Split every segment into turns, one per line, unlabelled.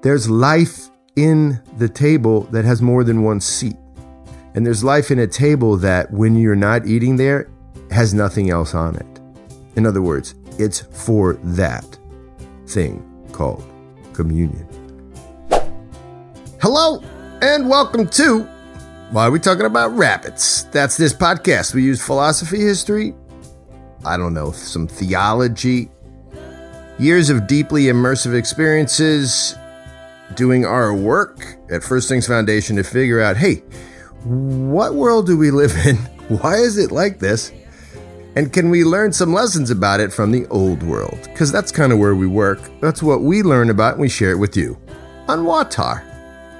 There's life in the table that has more than one seat. And there's life in a table that, when you're not eating there, has nothing else on it. In other words, it's for that thing called communion. Hello, and welcome to Why Are We Talking About Rabbits? That's this podcast. We use philosophy, history, I don't know, some theology, years of deeply immersive experiences doing our work at First Things Foundation to figure out hey, what world do we live in? Why is it like this? And can we learn some lessons about it from the old world? Because that's kind of where we work. That's what we learn about and we share it with you on WAWTAR.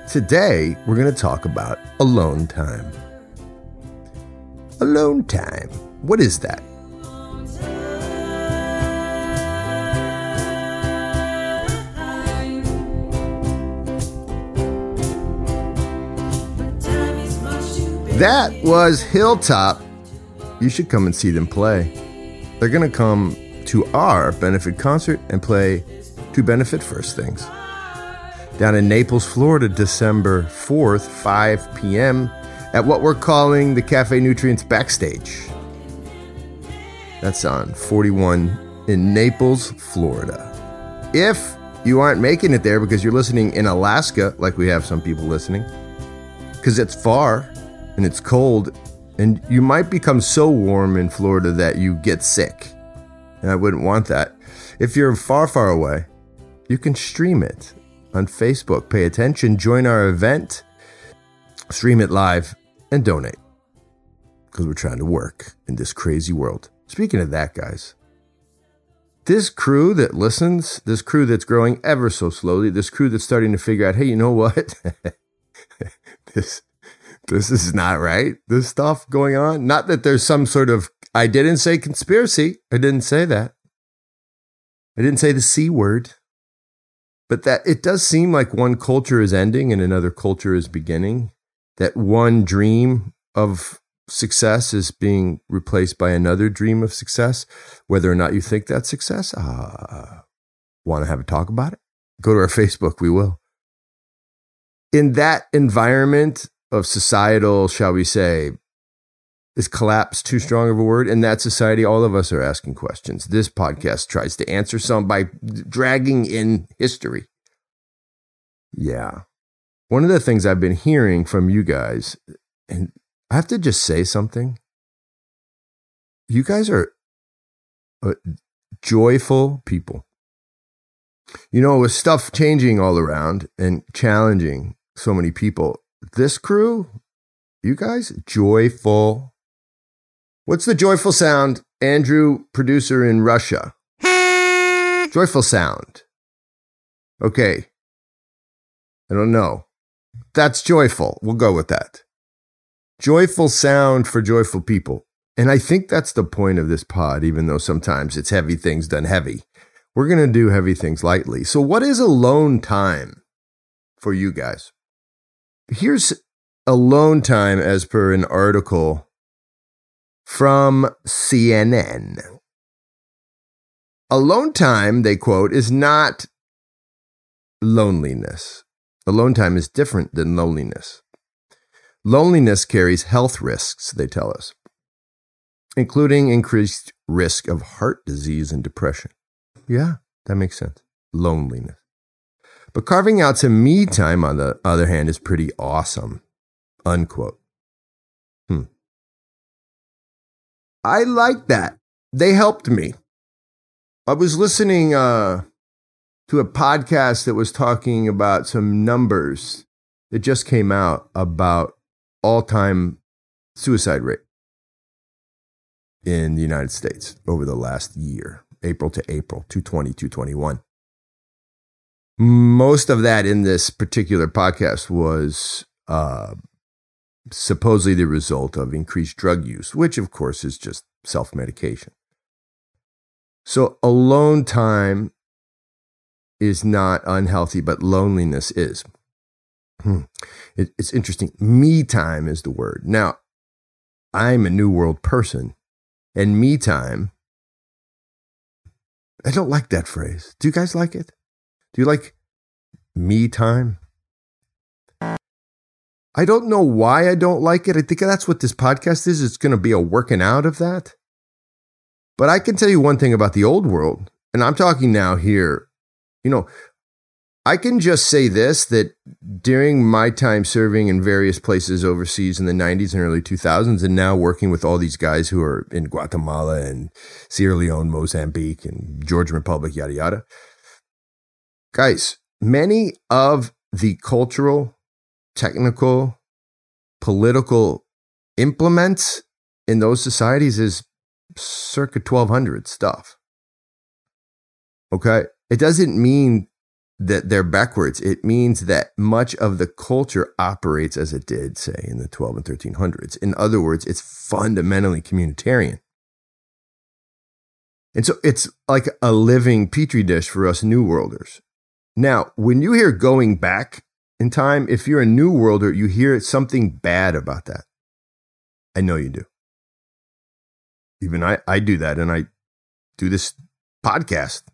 Today, we're going to talk about alone time. Alone time. What is that? That was Hilltop. You should come and see them play. They're going to come to our benefit concert and play to benefit First Things. Down in Naples, Florida, December 4th, 5 p.m., at what we're calling the Cafe Nutrients Backstage. That's on 41 in Naples, Florida. If you aren't making it there because you're listening in Alaska, like we have some people listening, because it's far, and it's cold, and you might become so warm in Florida that you get sick. And I wouldn't want that. If you're far, far away, you can stream it on Facebook. Pay attention, join our event, stream it live, and donate. Because we're trying to work in this crazy world. Speaking of that, guys, this crew that listens, this crew that's growing ever so slowly, this crew that's starting to figure out, hey, you know what? this this is not right. This stuff going on. Not that there's some sort of, I didn't say conspiracy. I didn't say that. I didn't say the C word. But that it does seem like one culture is ending and another culture is beginning. That one dream of success is being replaced by another dream of success. Whether or not you think that's success, uh, want to have a talk about it? Go to our Facebook. We will. In that environment, of societal, shall we say, is collapse too strong of a word? In that society, all of us are asking questions. This podcast tries to answer some by dragging in history. Yeah. One of the things I've been hearing from you guys, and I have to just say something. You guys are uh, joyful people. You know, with stuff changing all around and challenging so many people, this crew, you guys, joyful. What's the joyful sound? Andrew, producer in Russia. joyful sound. Okay. I don't know. That's joyful. We'll go with that. Joyful sound for joyful people. And I think that's the point of this pod, even though sometimes it's heavy things done heavy. We're going to do heavy things lightly. So, what is alone time for you guys? Here's alone time as per an article from CNN. Alone time, they quote, is not loneliness. Alone time is different than loneliness. Loneliness carries health risks, they tell us, including increased risk of heart disease and depression. Yeah, that makes sense. Loneliness. But carving out some me time, on the other hand, is pretty awesome. Unquote. Hmm. I like that. They helped me. I was listening uh, to a podcast that was talking about some numbers that just came out about all time suicide rate in the United States over the last year, April to April, 220, 221 most of that in this particular podcast was uh, supposedly the result of increased drug use, which of course is just self medication. So alone time is not unhealthy, but loneliness is. Hmm. It, it's interesting. Me time is the word. Now, I'm a new world person, and me time, I don't like that phrase. Do you guys like it? Do you like me time. I don't know why I don't like it. I think that's what this podcast is. It's going to be a working out of that. But I can tell you one thing about the old world, and I'm talking now here. You know, I can just say this that during my time serving in various places overseas in the 90s and early 2000s, and now working with all these guys who are in Guatemala and Sierra Leone, Mozambique, and Georgian Republic, yada, yada. Guys, many of the cultural technical, political implements in those societies is circa 1200 stuff. Okay. It doesn't mean that they're backwards. It means that much of the culture operates as it did, say, in the 12 and 1300s. In other words, it's fundamentally communitarian. And so it's like a living petri dish for us New Worlders. Now, when you hear going back in time, if you're a new worlder, you hear something bad about that. I know you do. Even I, I do that and I do this podcast.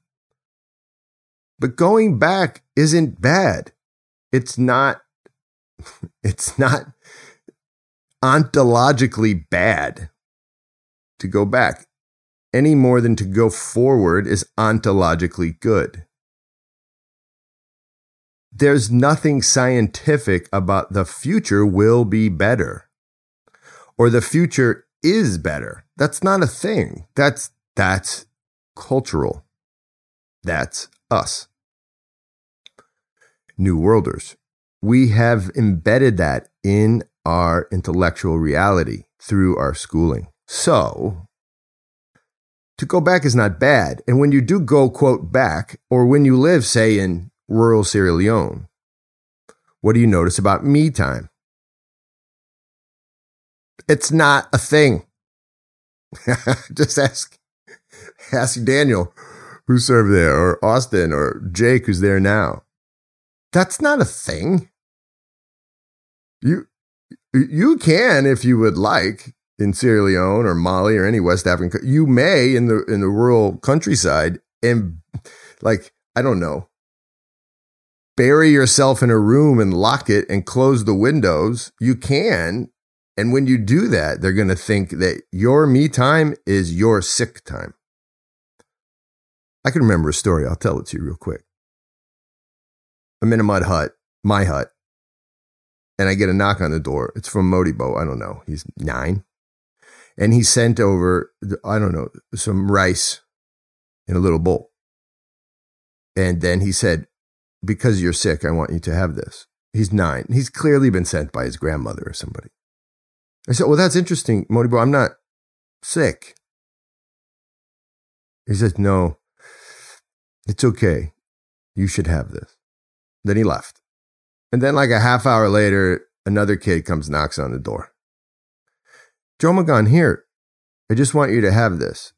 But going back isn't bad. It's not, it's not ontologically bad to go back any more than to go forward is ontologically good there's nothing scientific about the future will be better or the future is better. That's not a thing. That's that's cultural. That's us. New Worlders. We have embedded that in our intellectual reality through our schooling. So, to go back is not bad. And when you do go, quote, back, or when you live, say, in rural Sierra Leone. What do you notice about me time? It's not a thing. Just ask ask Daniel who served there or Austin or Jake who's there now. That's not a thing. You you can if you would like in Sierra Leone or Mali or any West African you may in the in the rural countryside and like I don't know bury yourself in a room and lock it and close the windows, you can. And when you do that, they're going to think that your me time is your sick time. I can remember a story. I'll tell it to you real quick. I'm in a mud hut, my hut, and I get a knock on the door. It's from Modibo. I don't know. He's nine. And he sent over, I don't know, some rice in a little bowl. And then he said, because you're sick, I want you to have this. He's nine. He's clearly been sent by his grandmother or somebody. I said, Well, that's interesting, Modibo. I'm not sick. He says, No, it's okay. You should have this. Then he left. And then, like a half hour later, another kid comes, knocks on the door. Joe here. I just want you to have this.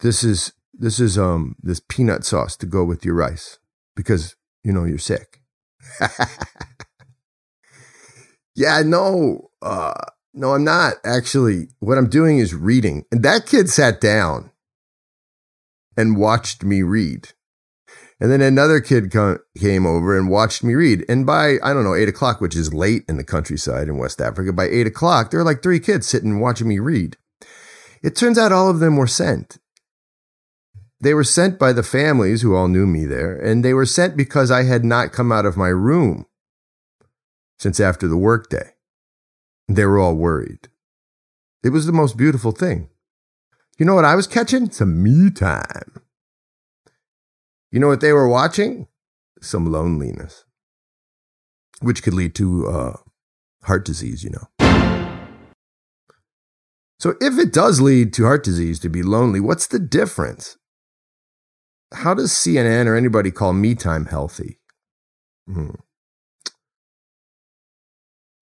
This is this is um this peanut sauce to go with your rice because you know you're sick. yeah, no, uh, no, I'm not actually. What I'm doing is reading, and that kid sat down and watched me read. And then another kid co- came over and watched me read. And by, I don't know, eight o'clock, which is late in the countryside in West Africa, by eight o'clock, there were like three kids sitting watching me read. It turns out all of them were sent. They were sent by the families who all knew me there, and they were sent because I had not come out of my room since after the workday. They were all worried. It was the most beautiful thing. You know what I was catching? Some me time. You know what they were watching? Some loneliness, which could lead to uh, heart disease, you know. So, if it does lead to heart disease to be lonely, what's the difference? How does CNN or anybody call me time healthy? Hmm.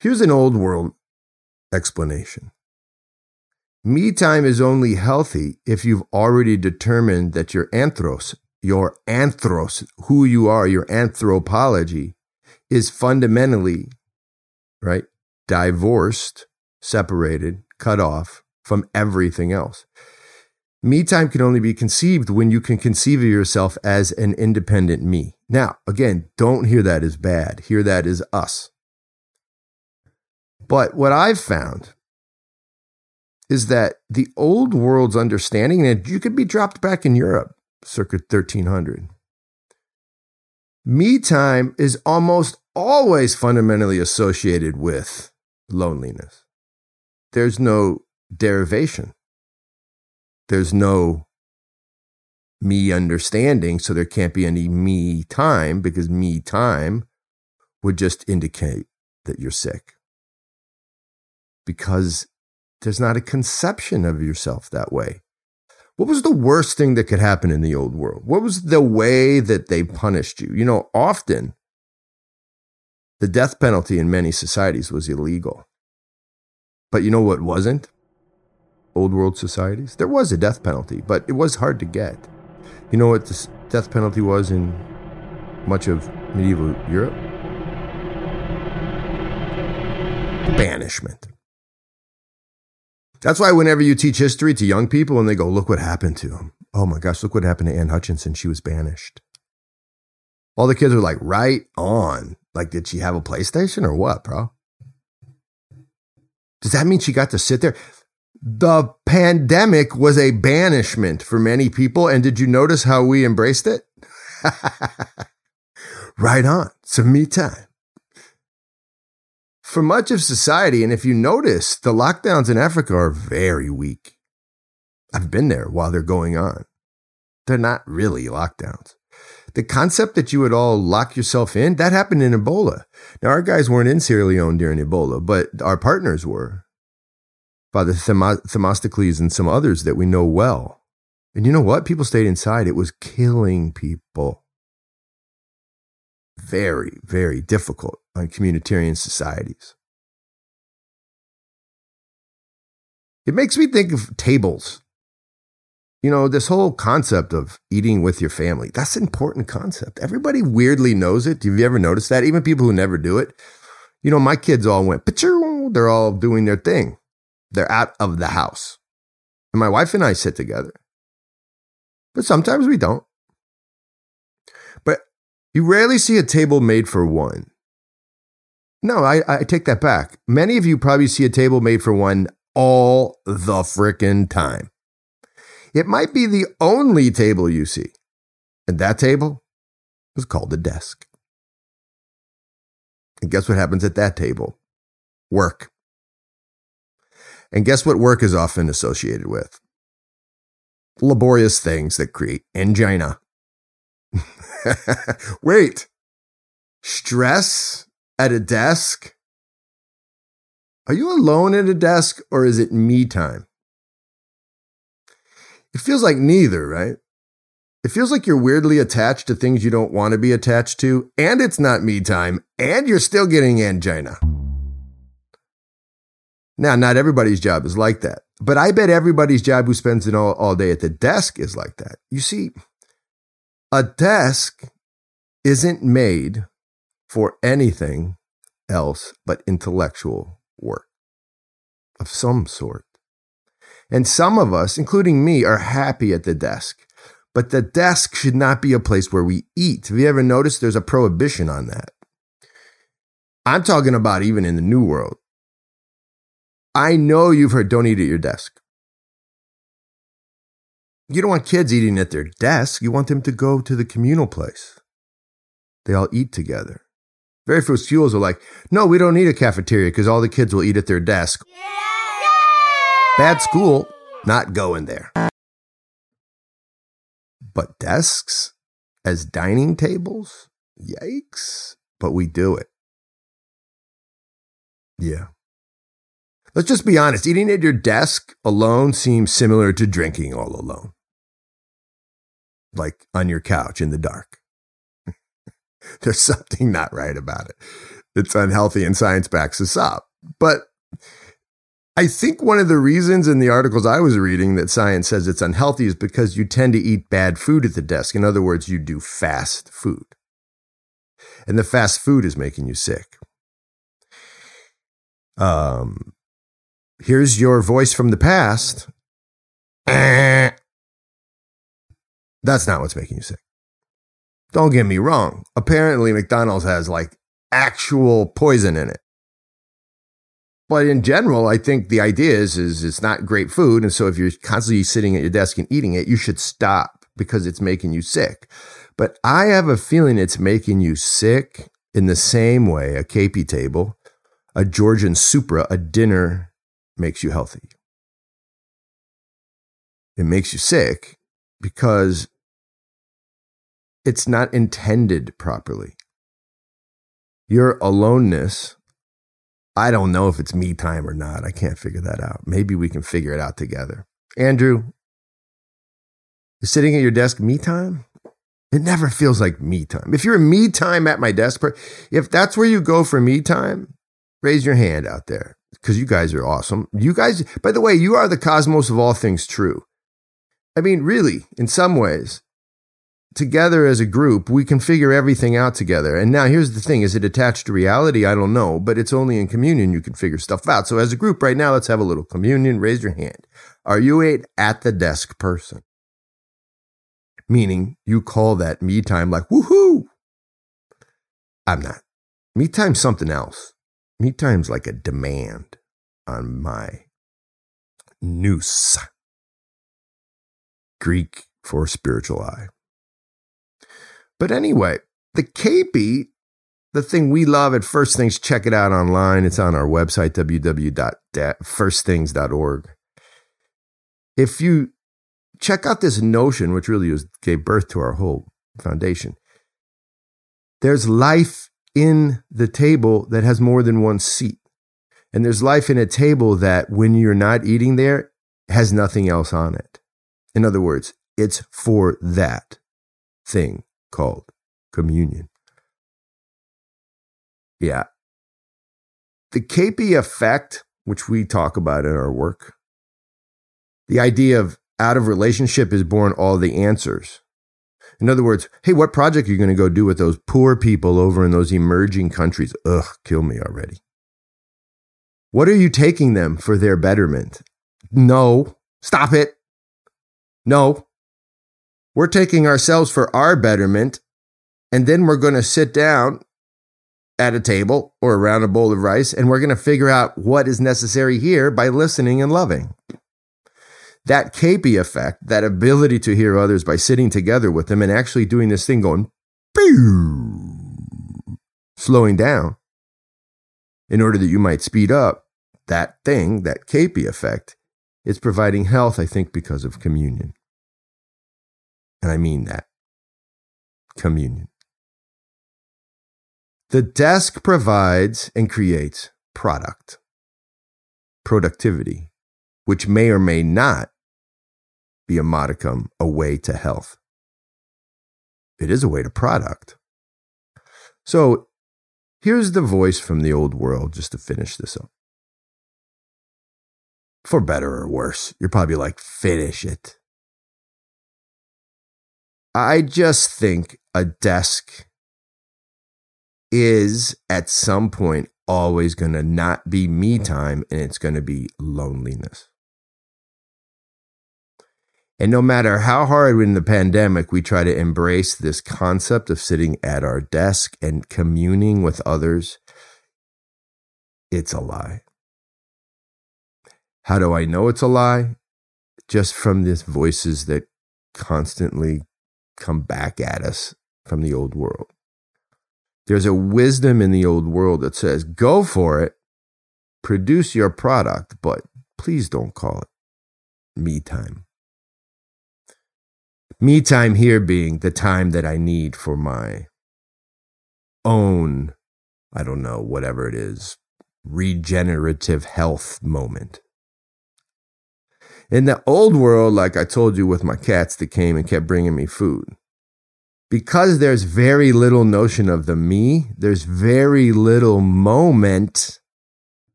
Here's an old world explanation. Me time is only healthy if you've already determined that your anthros, your anthros, who you are, your anthropology, is fundamentally, right, divorced, separated, cut off from everything else. Me time can only be conceived when you can conceive of yourself as an independent me. Now, again, don't hear that as bad. Hear that as us. But what I've found is that the old world's understanding, and you could be dropped back in Europe circa 1300. Me time is almost always fundamentally associated with loneliness. There's no derivation. There's no me understanding, so there can't be any me time because me time would just indicate that you're sick. Because there's not a conception of yourself that way. What was the worst thing that could happen in the old world? What was the way that they punished you? You know, often the death penalty in many societies was illegal. But you know what wasn't? Old world societies? There was a death penalty, but it was hard to get. You know what the death penalty was in much of medieval Europe? Banishment. That's why whenever you teach history to young people and they go, look what happened to him. Oh my gosh, look what happened to Anne Hutchinson. She was banished. All the kids are like, right on. Like, did she have a PlayStation or what, bro? Does that mean she got to sit there? The pandemic was a banishment for many people. And did you notice how we embraced it? right on. Some me time for much of society, and if you notice, the lockdowns in Africa are very weak. I've been there while they're going on. They're not really lockdowns. The concept that you would all lock yourself in, that happened in Ebola. Now, our guys weren't in Sierra Leone during Ebola, but our partners were. Father Themistocles and some others that we know well. And you know what? People stayed inside. It was killing people. Very, very difficult on communitarian societies. It makes me think of tables. You know, this whole concept of eating with your family, that's an important concept. Everybody weirdly knows it. Have you ever noticed that? Even people who never do it. You know, my kids all went, they're all doing their thing. They're out of the house. And my wife and I sit together. But sometimes we don't. But you rarely see a table made for one. No, I, I take that back. Many of you probably see a table made for one all the frickin' time. It might be the only table you see. And that table is called a desk. And guess what happens at that table? Work. And guess what work is often associated with? Laborious things that create angina. Wait, stress at a desk? Are you alone at a desk or is it me time? It feels like neither, right? It feels like you're weirdly attached to things you don't want to be attached to, and it's not me time, and you're still getting angina. Now, not everybody's job is like that, but I bet everybody's job who spends it all, all day at the desk is like that. You see, a desk isn't made for anything else but intellectual work of some sort. And some of us, including me, are happy at the desk. But the desk should not be a place where we eat. Have you ever noticed there's a prohibition on that? I'm talking about even in the new world. I know you've heard don't eat at your desk. You don't want kids eating at their desk. You want them to go to the communal place. They all eat together. Very few schools are like, no, we don't need a cafeteria because all the kids will eat at their desk. Bad school, not going there. But desks as dining tables? Yikes. But we do it. Yeah. Let's just be honest. Eating at your desk alone seems similar to drinking all alone. Like on your couch in the dark. There's something not right about it. It's unhealthy and science backs us up. But I think one of the reasons in the articles I was reading that science says it's unhealthy is because you tend to eat bad food at the desk. In other words, you do fast food. And the fast food is making you sick. Um, here's your voice from the past. That's not what's making you sick. Don't get me wrong. Apparently, McDonald's has like actual poison in it. But in general, I think the idea is, is it's not great food. And so if you're constantly sitting at your desk and eating it, you should stop because it's making you sick. But I have a feeling it's making you sick in the same way a KP table, a Georgian Supra, a dinner makes you healthy. It makes you sick because it's not intended properly. Your aloneness, I don't know if it's me time or not. I can't figure that out. Maybe we can figure it out together. Andrew, You're sitting at your desk me time? It never feels like me time. If you're me time at my desk, if that's where you go for me time, raise your hand out there because you guys are awesome. You guys, by the way, you are the cosmos of all things true. I mean, really, in some ways, together as a group, we can figure everything out together. And now here's the thing is it attached to reality? I don't know, but it's only in communion you can figure stuff out. So as a group right now, let's have a little communion. Raise your hand. Are you a at the desk person? Meaning you call that me time like woohoo. I'm not. Me time's something else. Me time's like a demand on my nous. Greek for spiritual eye. But anyway, the KP, the thing we love at First Things, check it out online. It's on our website, www.firstthings.org. If you check out this notion, which really was, gave birth to our whole foundation, there's life in the table that has more than one seat. And there's life in a table that when you're not eating there has nothing else on it. In other words, it's for that thing called communion. Yeah. The KP effect, which we talk about in our work, the idea of out of relationship is born all the answers. In other words, hey, what project are you going to go do with those poor people over in those emerging countries? Ugh, kill me already. What are you taking them for their betterment? No, stop it. No, we're taking ourselves for our betterment, and then we're going to sit down at a table or around a bowl of rice, and we're going to figure out what is necessary here by listening and loving. That KP effect, that ability to hear others by sitting together with them and actually doing this thing going, slowing down in order that you might speed up, that thing, that KP effect, is providing health, I think, because of communion. And I mean that. Communion. The desk provides and creates product, productivity, which may or may not be a modicum a way to health. It is a way to product. So here's the voice from the old world just to finish this up. For better or worse, you're probably like, finish it. I just think a desk is at some point always going to not be me time and it's going to be loneliness. And no matter how hard in the pandemic we try to embrace this concept of sitting at our desk and communing with others, it's a lie. How do I know it's a lie? Just from these voices that constantly come back at us from the old world. There's a wisdom in the old world that says, go for it, produce your product, but please don't call it me time. Me time here being the time that I need for my own, I don't know, whatever it is, regenerative health moment. In the old world, like I told you with my cats that came and kept bringing me food, because there's very little notion of the me, there's very little moment,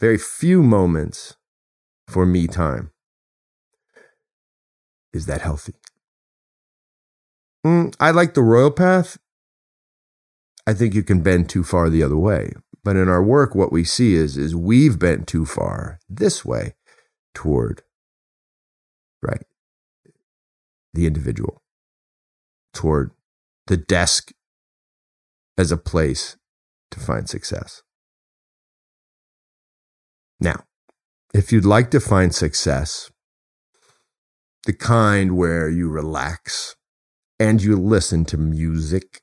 very few moments for me time. Is that healthy? Mm, I like the royal path. I think you can bend too far the other way. But in our work, what we see is, is we've bent too far this way toward right? The individual. toward the desk as a place to find success. Now, if you'd like to find success, the kind where you relax and you listen to music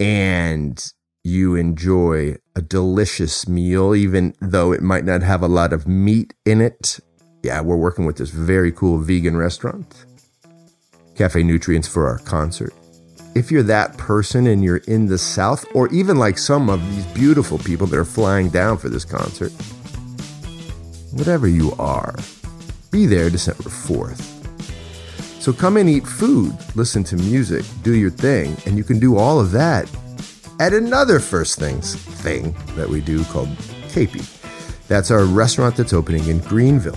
and you enjoy a delicious meal, even though it might not have a lot of meat in it. Yeah, we're working with this very cool vegan restaurant, Cafe Nutrients, for our concert. If you're that person and you're in the South, or even like some of these beautiful people that are flying down for this concert, whatever you are, be there December 4th. So come and eat food, listen to music, do your thing, and you can do all of that at another First Things thing that we do called KP. That's our restaurant that's opening in Greenville.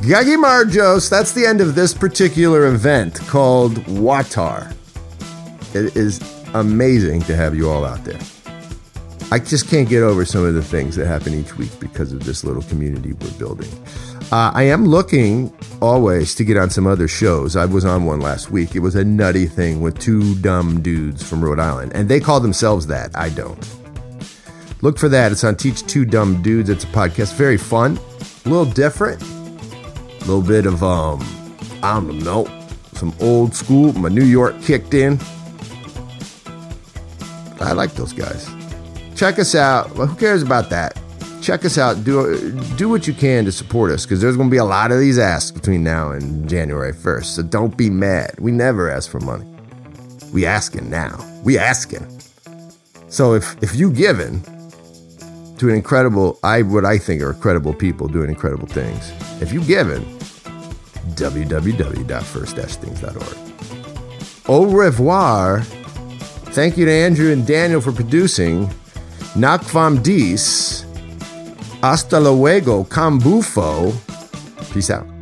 Gagi Marjos, that's the end of this particular event called WAWTAR. It is amazing to have you all out there. I just can't get over some of the things that happen each week because of this little community we're building. Uh, I am looking always to get on some other shows. I was on one last week. It was a nutty thing with two dumb dudes from Rhode Island, and they call themselves that. I don't. Look for that. It's on Teach Two Dumb Dudes. It's a podcast. Very fun, a little different, a little bit of um, I don't know, some old school. My New York kicked in. I like those guys. Check us out. Well, who cares about that? Check us out. Do do what you can to support us because there's going to be a lot of these asks between now and January 1st. So don't be mad. We never ask for money. We asking now. We asking. So if if you given to an incredible, I what I think are incredible people doing incredible things. If you given, www.first-things.org. Au revoir. Thank you to Andrew and Daniel for producing. Nakvam Dis. Hasta luego, Cambufo. Peace out.